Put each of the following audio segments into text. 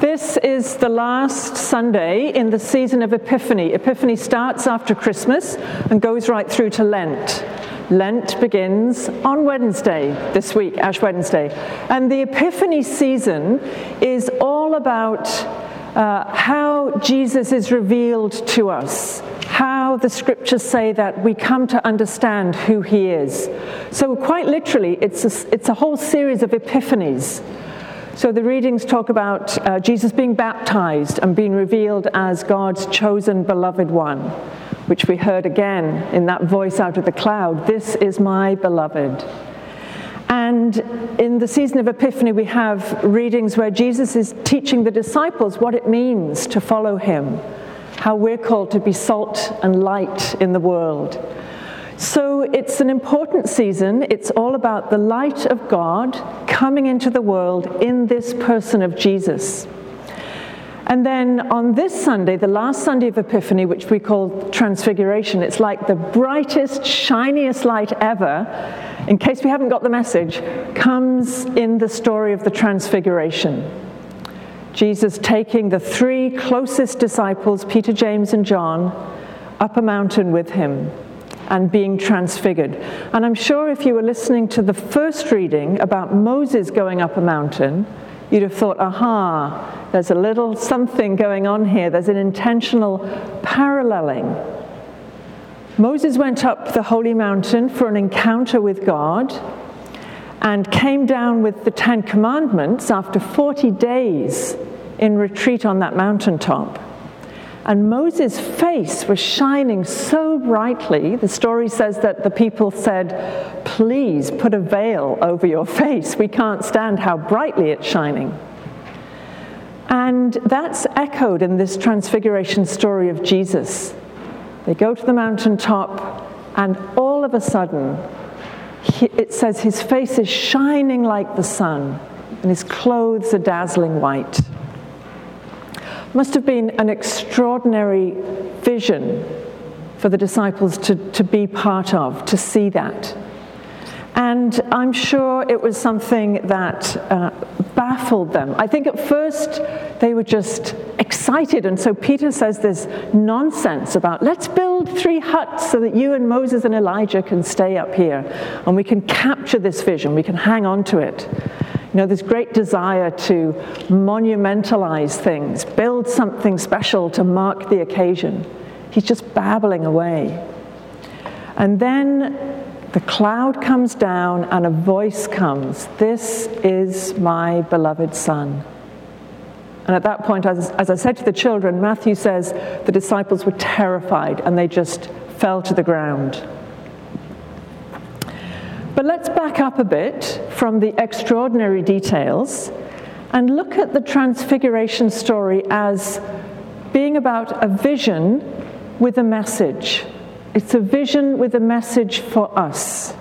This is the last Sunday in the season of Epiphany. Epiphany starts after Christmas and goes right through to Lent. Lent begins on Wednesday this week, Ash Wednesday. And the Epiphany season is all about uh, how Jesus is revealed to us, how the scriptures say that we come to understand who he is. So, quite literally, it's a, it's a whole series of epiphanies. So the readings talk about uh, Jesus being baptized and being revealed as God's chosen beloved one, which we heard again in that voice out of the cloud This is my beloved. And in the season of Epiphany, we have readings where Jesus is teaching the disciples what it means to follow him, how we're called to be salt and light in the world. So it's an important season. It's all about the light of God coming into the world in this person of Jesus. And then on this Sunday, the last Sunday of Epiphany, which we call Transfiguration, it's like the brightest, shiniest light ever, in case we haven't got the message, comes in the story of the Transfiguration. Jesus taking the three closest disciples, Peter, James, and John, up a mountain with him and being transfigured. And I'm sure if you were listening to the first reading about Moses going up a mountain, you'd have thought, aha, there's a little something going on here. There's an intentional paralleling. Moses went up the holy mountain for an encounter with God and came down with the Ten Commandments after 40 days in retreat on that mountaintop. And Moses' face was shining so brightly. The story says that the people said, Please put a veil over your face. We can't stand how brightly it's shining. And that's echoed in this transfiguration story of Jesus. They go to the mountaintop, and all of a sudden, it says his face is shining like the sun, and his clothes are dazzling white. Must have been an extraordinary vision for the disciples to, to be part of, to see that. And I'm sure it was something that uh, baffled them. I think at first they were just excited. And so Peter says this nonsense about let's build three huts so that you and Moses and Elijah can stay up here and we can capture this vision, we can hang on to it. You know, this great desire to monumentalize things, build something special to mark the occasion. He's just babbling away. And then the cloud comes down and a voice comes This is my beloved Son. And at that point, as, as, I said to the children, Matthew says the disciples were terrified and they just fell to the ground. But let's back up a bit from the extraordinary details and look at the Transfiguration story as being about a vision with a message. It's a vision with a message for us.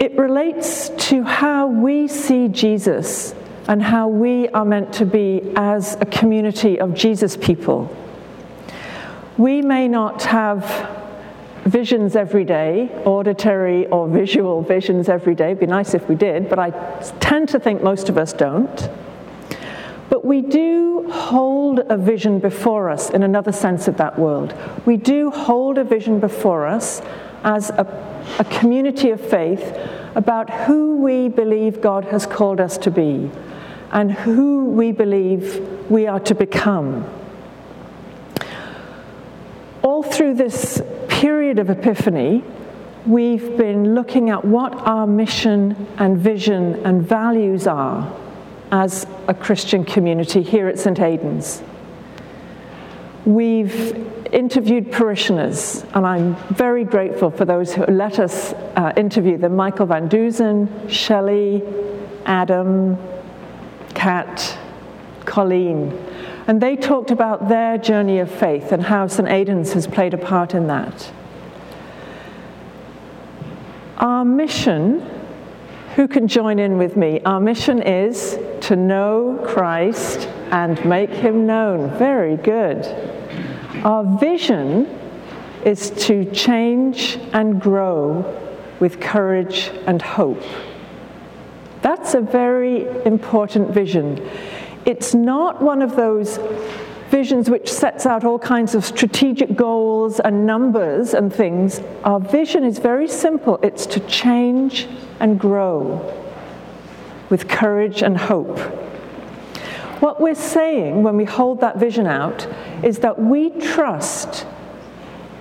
It relates to how we see Jesus and how we are meant to be as a community of Jesus people. We may not have visions every day, auditory or visual visions every day. It'd be nice if we did, but I tend to think most of us don't. But we do hold a vision before us in another sense of that world. We do hold a vision before us as a, a community of faith about who we believe God has called us to be and who we believe we are to become. All through this period of Epiphany, we've been looking at what our mission and vision and values are as a Christian community here at St. Aidan's. We've interviewed parishioners, and I'm very grateful for those who let us uh, interview them Michael Van Dusen, Shelley, Adam, Kat, Colleen. And they talked about their journey of faith and how St. Aidan's has played a part in that. Our mission, who can join in with me? Our mission is to know Christ and make him known. Very good. Our vision is to change and grow with courage and hope. That's a very important vision. It's not one of those visions which sets out all kinds of strategic goals and numbers and things. Our vision is very simple it's to change and grow with courage and hope. What we're saying when we hold that vision out is that we trust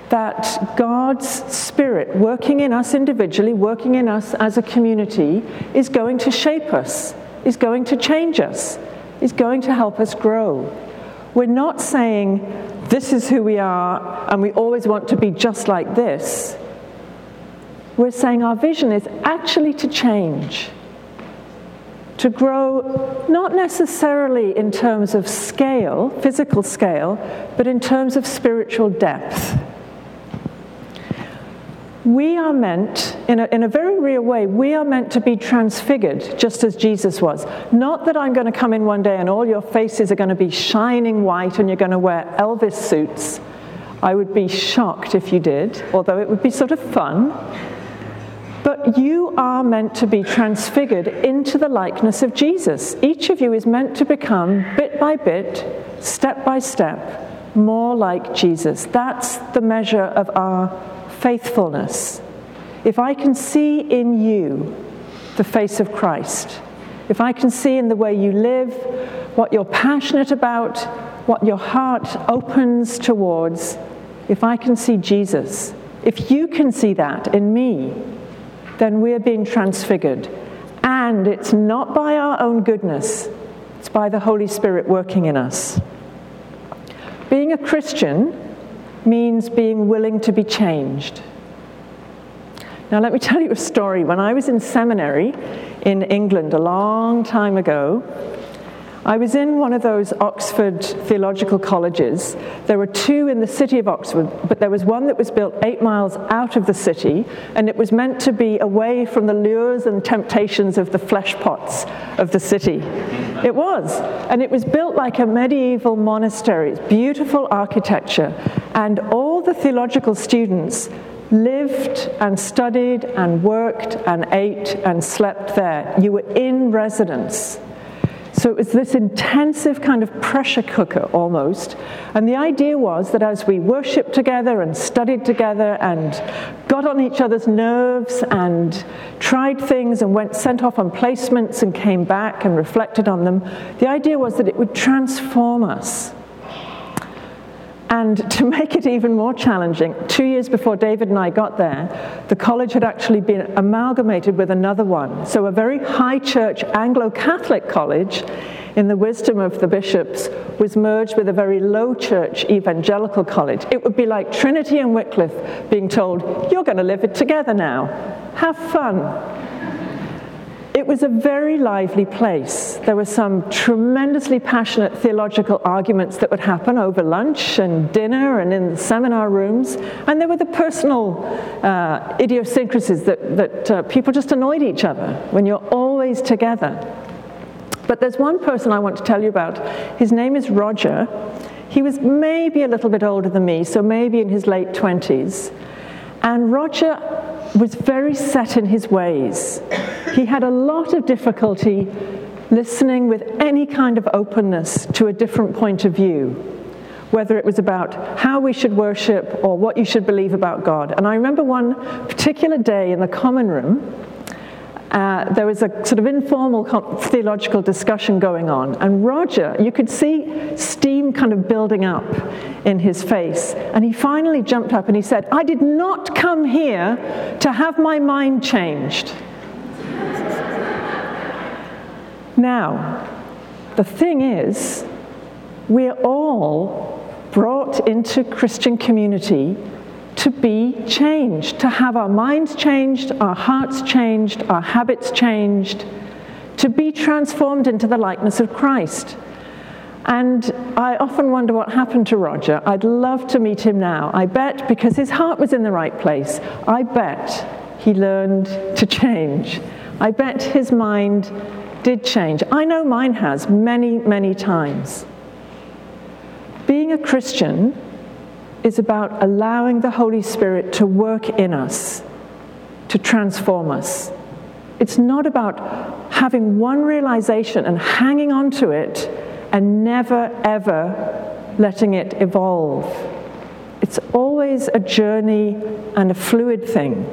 that God's Spirit working in us individually, working in us as a community, is going to shape us, is going to change us, is going to help us grow. We're not saying this is who we are and we always want to be just like this. We're saying our vision is actually to change, to grow not necessarily in terms of scale, physical scale, but in terms of spiritual depth. We are meant, in a, in a very real way, we are meant to be transfigured just as Jesus was. Not that I'm going to come in one day and all your faces are going to be shining white and you're going to wear Elvis suits. I would be shocked if you did, although it would be sort of fun. But you are meant to be transfigured into the likeness of Jesus. Each of you is meant to become, bit by bit, step by step, more like Jesus. That's the measure of our faithfulness, if I can see in you the face of Christ, if I can see in the way you live, what you're passionate about, what your heart opens towards, if I can see Jesus, if you can see that in me, then we're being transfigured. And it's not by our own goodness, it's by the Holy Spirit working in us. Being a Christian means being willing to be changed. Now, let me tell you a story. When I was in seminary in England a long time ago, I was in one of those Oxford theological colleges. There were two in the city of Oxford, but there was one that was built eight miles out of the city, and it was meant to be away from the lures and temptations of the flesh pots of the city. It was. And it was built like a medieval monastery. It's beautiful architecture. And all the theological students lived and studied and worked and ate and slept there. You were in residence. So it was this intensive kind of pressure cooker almost. And the idea was that as we worshiped together and studied together and got on each other's nerves and tried things and went sent off on placements and came back and reflected on them, the idea was that it would transform us. And to make it even more challenging, two years before David and I got there, the college had actually been amalgamated with another one. So, a very high church Anglo Catholic college, in the wisdom of the bishops, was merged with a very low church evangelical college. It would be like Trinity and Wycliffe being told, You're going to live it together now. Have fun. It was a very lively place. There were some tremendously passionate theological arguments that would happen over lunch and dinner and in the seminar rooms. And there were the personal uh, idiosyncrasies that, that uh, people just annoyed each other when you're always together. But there's one person I want to tell you about. His name is Roger. He was maybe a little bit older than me, so maybe in his late 20s. And Roger was very set in his ways. He had a lot of difficulty listening with any kind of openness to a different point of view, whether it was about how we should worship or what you should believe about God. And I remember one particular day in the common room, uh, there was a sort of informal theological discussion going on, and Roger, you could see steam kind of building up in his face. And he finally jumped up and he said, I did not come here to have my mind changed. Now, the thing is, we're all brought into Christian community to be changed, to have our minds changed, our hearts changed, our habits changed, to be transformed into the likeness of Christ. And I often wonder what happened to Roger. I'd love to meet him now. I bet because his heart was in the right place, I bet he learned to change. I bet his mind did change. I know mine has many, many times. Being a Christian is about allowing the Holy Spirit to work in us, to transform us. It's not about having one realization and hanging on to it and never, ever letting it evolve. It's always a journey and a fluid thing.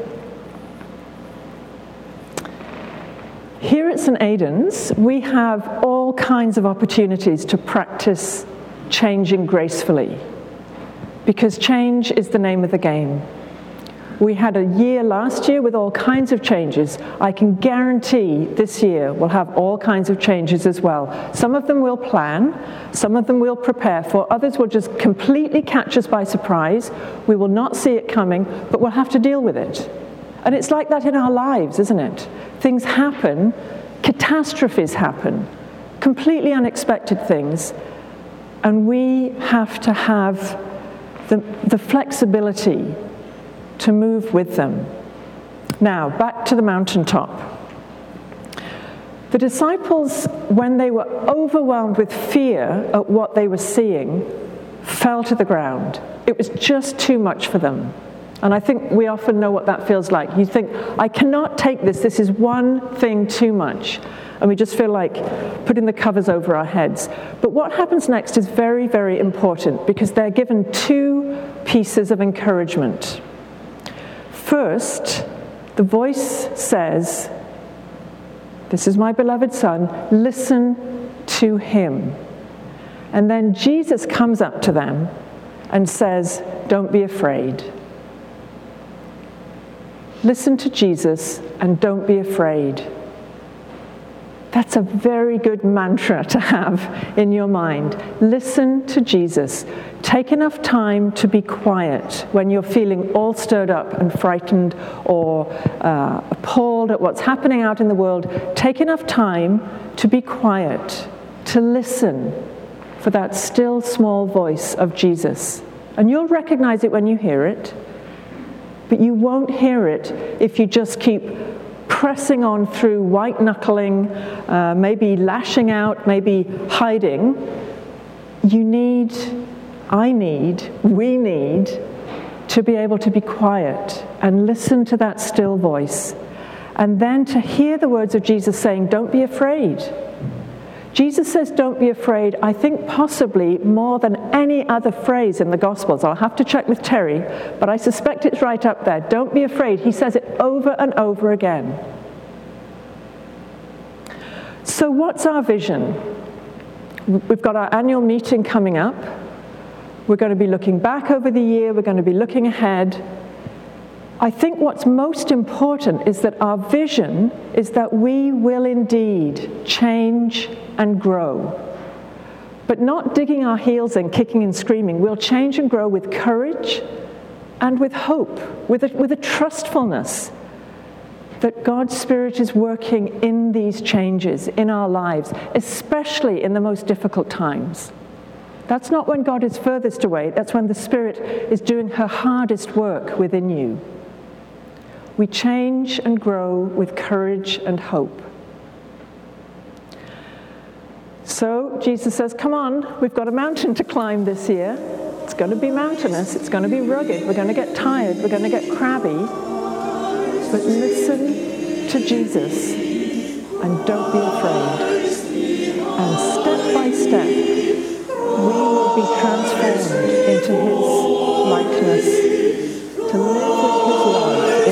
Here at St. Aidan's, we have all kinds of opportunities to practice changing gracefully because change is the name of the game. We had a year last year with all kinds of changes. I can guarantee this year we'll have all kinds of changes as well. Some of them we'll plan, some of them we'll prepare for, others will just completely catch us by surprise. We will not see it coming, but we'll have to deal with it. And it's like that in our lives, isn't it? Things happen, catastrophes happen, completely unexpected things, and we have to have the, the flexibility to move with them. Now, back to the mountaintop. The disciples, when they were overwhelmed with fear at what they were seeing, fell to the ground. It was just too much for them. And I think we often know what that feels like. You think, I cannot take this, this is one thing too much. And we just feel like putting the covers over our heads. But what happens next is very, very important because they're given two pieces of encouragement. First, the voice says, This is my beloved Son, listen to him. And then Jesus comes up to them and says, Don't be afraid. Listen to Jesus and don't be afraid. That's a very good mantra to have in your mind. Listen to Jesus. Take enough time to be quiet when you're feeling all stirred up and frightened or uh, appalled at what's happening out in the world. Take enough time to be quiet, to listen for that still small voice of Jesus. And you'll recognize it when you hear it, but you won't hear it if you just keep pressing on through, white knuckling, uh, maybe lashing out, maybe hiding, you need, I need, we need to be able to be quiet and listen to that still voice. And then to hear the words of Jesus saying, Don't be afraid. Jesus says, Don't be afraid, I think possibly more than any other phrase in the Gospels. I'll have to check with Terry, but I suspect it's right up there. Don't be afraid. He says it over and over again. So, what's our vision? We've got our annual meeting coming up. We're going to be looking back over the year, we're going to be looking ahead. I think what's most important is that our vision is that we will indeed change and grow. But not digging our heels in, kicking and screaming. We'll change and grow with courage and with hope, with a, with a trustfulness that God's Spirit is working in these changes in our lives, especially in the most difficult times. That's not when God is furthest away, that's when the Spirit is doing her hardest work within you we change and grow with courage and hope. So Jesus says, Come on, we've got a mountain to climb this year. It's going to be mountainous, it's going to be rugged, we're going to get tired, we're going to get crabby. But listen to Jesus and don't be afraid. And step by step, we will be transformed into his likeness to live